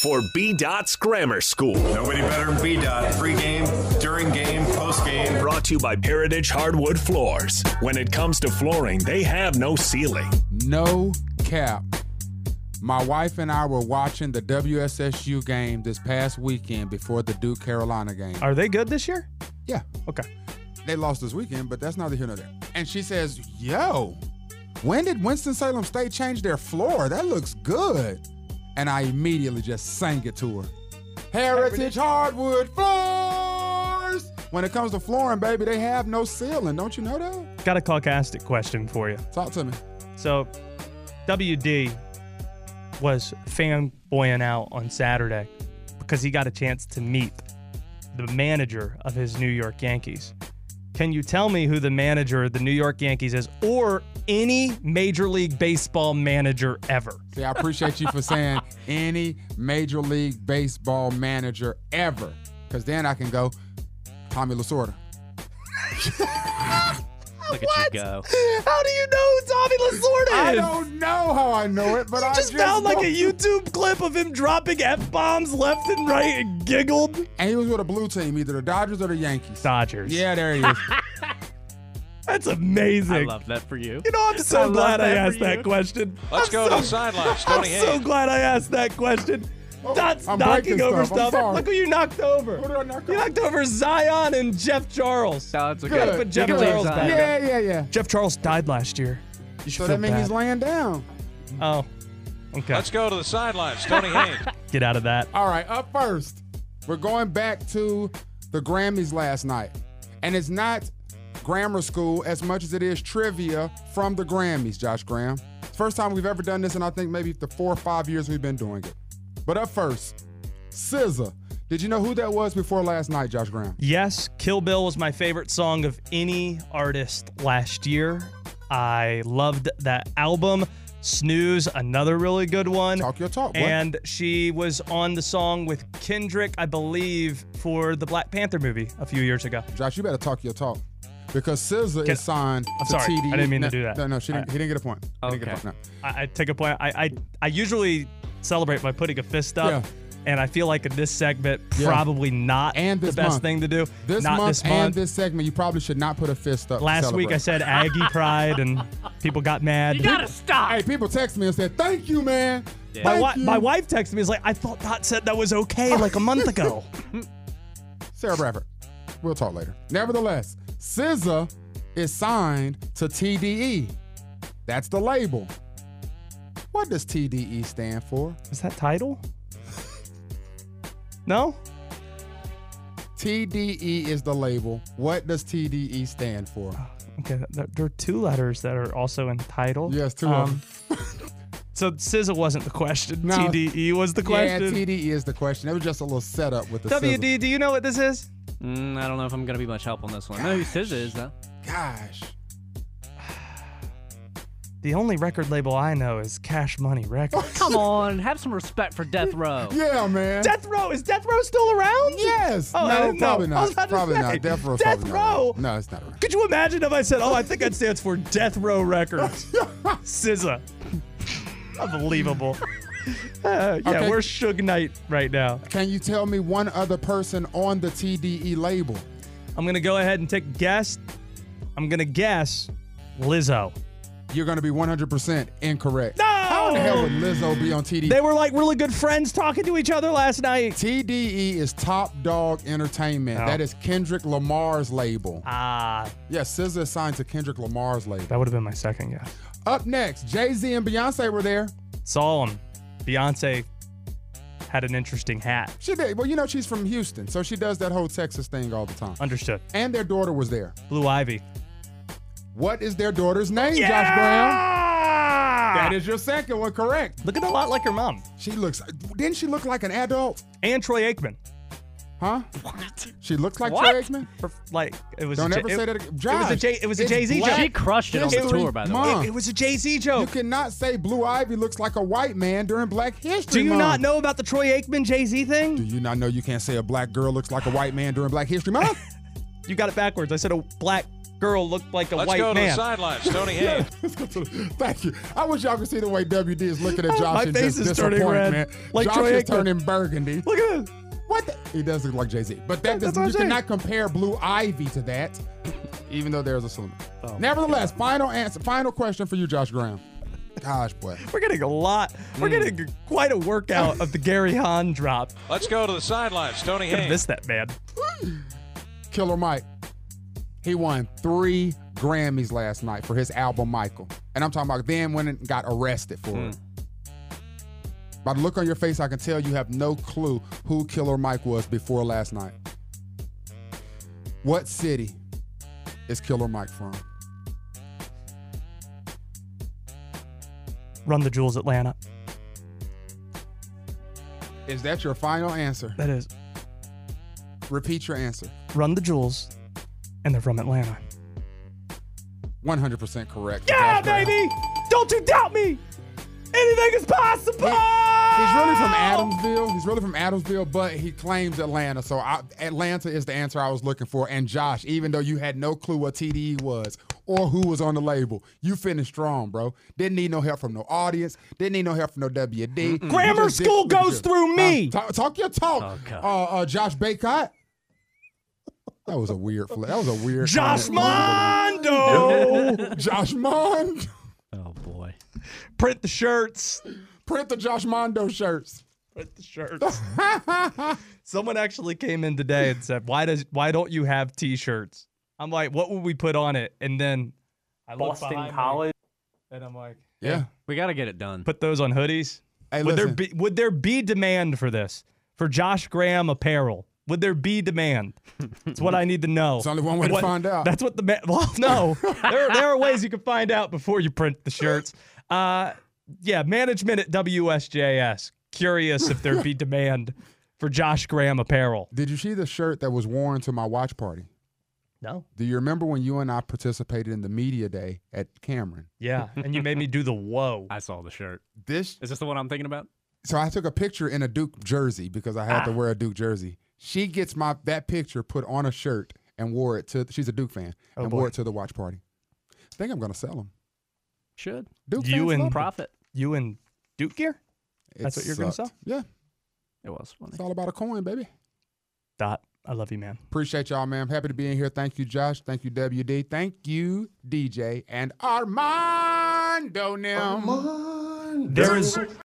for BDaht's Grammar School. Nobody better than B Dot. Free game, during game, post game. Brought to you by Heritage Hardwood Floors. When it comes to flooring, they have no ceiling. No cap. My wife and I were watching the WSSU game this past weekend before the Duke Carolina game. Are they good this year? Yeah. Okay. They lost this weekend, but that's neither here nor there. And she says, Yo, when did Winston-Salem State change their floor? That looks good. And I immediately just sang it to her. Heritage Hardwood Floors. When it comes to flooring, baby, they have no ceiling. Don't you know that? Got a caucastic question for you. Talk to me. So, WD was fanboying out on Saturday because he got a chance to meet the manager of his New York Yankees. Can you tell me who the manager of the New York Yankees is or any Major League Baseball manager ever? See, I appreciate you for saying any Major League Baseball manager ever. Because then I can go, Tommy Lasorda. Look at you go. How do you know who Tommy Lasorda is? I don't know how I know it, but you I just, just found like a YouTube clip of him dropping F bombs left and right and giggled. And he was with a blue team, either the Dodgers or the Yankees. Dodgers. Yeah, there he is. That's amazing. I love that for you. You know, I'm so love glad I asked that question. Let's I'm go to so- the sidelines. I'm Tony so glad I asked that question. Oh, That's I'm knocking breaking over stuff. Stuff. Look who you knocked over. Who did I knock You knocked over Zion and Jeff Charles. No, it's You okay. gotta put Jeff You can leave Charles Zion. back. yeah, yeah, yeah. Jeff Charles died last year. You should So that means he's laying down. Oh, okay. Let's go to the sidelines. Tony Haynes. Get out of that. All right, up first, we're going back to the Grammys last night. And it's not grammar school as much as it is trivia from the Grammys, Josh Graham. First time we've ever done this, and I think maybe the four or five years we've been doing it. But up first, SZA. Did you know who that was before last night, Josh Graham? Yes, Kill Bill was my favorite song of any artist last year. I loved that album. Snooze, another really good one. Talk your talk. What? And she was on the song with Kendrick, I believe, for the Black Panther movie a few years ago. Josh, you better talk your talk. Because SZA Can- is signed I'm to sorry, TDE. I didn't mean to do that. No, no, she didn't, I- he didn't get a point. Didn't get a point, no. I, I take a point. I, I I usually celebrate by putting a fist up. Yeah. And I feel like in this segment, Yeah. probably not And the best month. thing to do. This not month this and this segment, you probably should not put a fist up. Last week I said Aggie Pride, and people got mad. You gotta stop. Hey, people text me and said, "Thank you, man." My, Thank wi- you." my wife texted me. Is like, I thought Dot said that was okay like a month ago. Sarah Bradford. We'll talk later. Nevertheless, SZA is signed to TDE. That's the label. What does TDE stand for? Is that title? No. TDE is the label. What does TDE stand for? Okay, th- th- there are two letters that are also in title. Yes, two of them. so SZA wasn't the question. No. TDE was the question. Yeah. TDE is the question. It was just a little setup with the SZA. WD, do you know what this is? Mm, I don't know if I'm gonna be much help on this one. I know who SZA is though. Gosh. The only record label I know is Cash Money Records. Come on, have some respect for Death Row. Yeah, man. Death Row is Death Row still around? Yes. Oh, I no, didn't know. probably not. was about to Probably say, not. Death Row's Death Row. No, it's not around. Could you imagine if I said, "Oh, I think that stands for Death Row Records"? SZA. Unbelievable. Uh, yeah, Okay. we're Suge Knight right now. Can you tell me one other person on the TDE label? I'm gonna go ahead and take a guess. I'm gonna guess Lizzo. You're going to be 100% incorrect. No! How the hell would Lizzo be on TDE? They were like really good friends talking to each other last night. TDE is Top Dog Entertainment. Oh. That is Kendrick Lamar's label. Ah, Yes, SZA is signed to Kendrick Lamar's label. that would have been my second guess. Up next, Jay Z and Beyonce were there. Saw him. Beyonce had an interesting hat. She did. Well, you know, she's from Houston, so she does that whole Texas thing all the time. Understood. And their daughter was there. Blue Ivy. What is their daughter's name, Josh Brown? That is your second one, correct. Looking a lot like her mom. She looks, didn't she look like an adult? And Troy Aikman. Huh? What? She looks like What? Troy Aikman? For- Like it was. Don't a J- ever it, say that again. It was a Josh, It was a Jay Z black joke. She crushed it on the history tour, by the way. It, it was a Jay Z joke. You cannot say Blue Ivy looks like a white man during Black History Do you Month. not know about the Troy Aikman Jay Z thing? Do you not know you can't say a black girl looks like a white man during Black History Month? You got it backwards. I said a black girl looked like a white man. Let's white go to man. the sidelines. Tony Haynes. Let's go to the- Thank you. I wish y'all could see the way WD is looking at Josh My and face just is turning disappointment. red, like Josh Troy is turning burgundy. Look at this. What? The? He does look like Jay Z, but that That's does, what you saying. cannot compare Blue Ivy to that, even though there's a saloon. Oh, Nevertheless, final answer, final question for you, Josh Graham. Gosh, boy. We're getting a lot. We're mm. getting quite a workout of the Gary Hahn drop. Let's go to the sidelines. Tony Gonna Haynes. miss that man. Killer Mike. He won three Grammys last night for his album Michael. And I'm talking about then when it got arrested for it. Hmm. By the look on your face, I can tell you have no clue who Killer Mike was before last night. What city is Killer Mike from? Run the Jewels Atlanta. Is that your final answer? That is Repeat your answer. Run the Jewels, and they're from Atlanta. 100% correct. Yeah, Josh Graham. baby! Don't you doubt me! Anything is possible! He's really from Adamsville. He's really from Adamsville, but he claims Atlanta. So I, Atlanta is the answer I was looking for. And Josh, even though you had no clue what TDE was or who was on the label, you finished strong, bro. Didn't need no help from no audience. Didn't need no help from no WD. You Grammar school goes through me. Uh, talk, talk your talk. uh, uh, Josh Bacot. That was a weird fl- That was a weird. Josh comment. Mondo! Josh Mondo. Oh boy. Print the shirts. Print the Josh Mondo shirts. Print the shirts. Someone actually came in today and said, "Why does why don't you have T-shirts?" I'm like, "What would we put on it?" And then I look Boston behind me, College. and I'm like, Yeah. We got to get it done. "Put those on hoodies." Hey, would there listen. be would there be demand for this for Josh Graham apparel? Would there be demand? It's what I need to know. It's only one way to find out. That's what the ma- well, no, there there are ways you can find out before you print the shirts. Uh, yeah, management at WSJS curious if there'd be demand for Josh Graham apparel. Did you see the shirt that was worn to my watch party? No. Do you remember when you and I participated in the media day at Cameron? Yeah, and you made me do the whoa. I saw the shirt. This Is this the one I'm thinking about? so I took a picture in a Duke jersey because I had to Ah. wear a Duke jersey. She gets my that picture put on a shirt and wore it to. She's a Duke fan Oh, and boy. wore it to the watch party. I think I'm gonna sell them. Should. Duke You fans and. Profit. You and Duke gear? That's It what you're gonna sell? Yeah, It was funny. it's all about a coin, baby. Dot. I love you, man. Appreciate y'all, man. Happy to be in here. Thank you, Josh. Thank you, WD. Thank you, DJ and Armando. Now. There is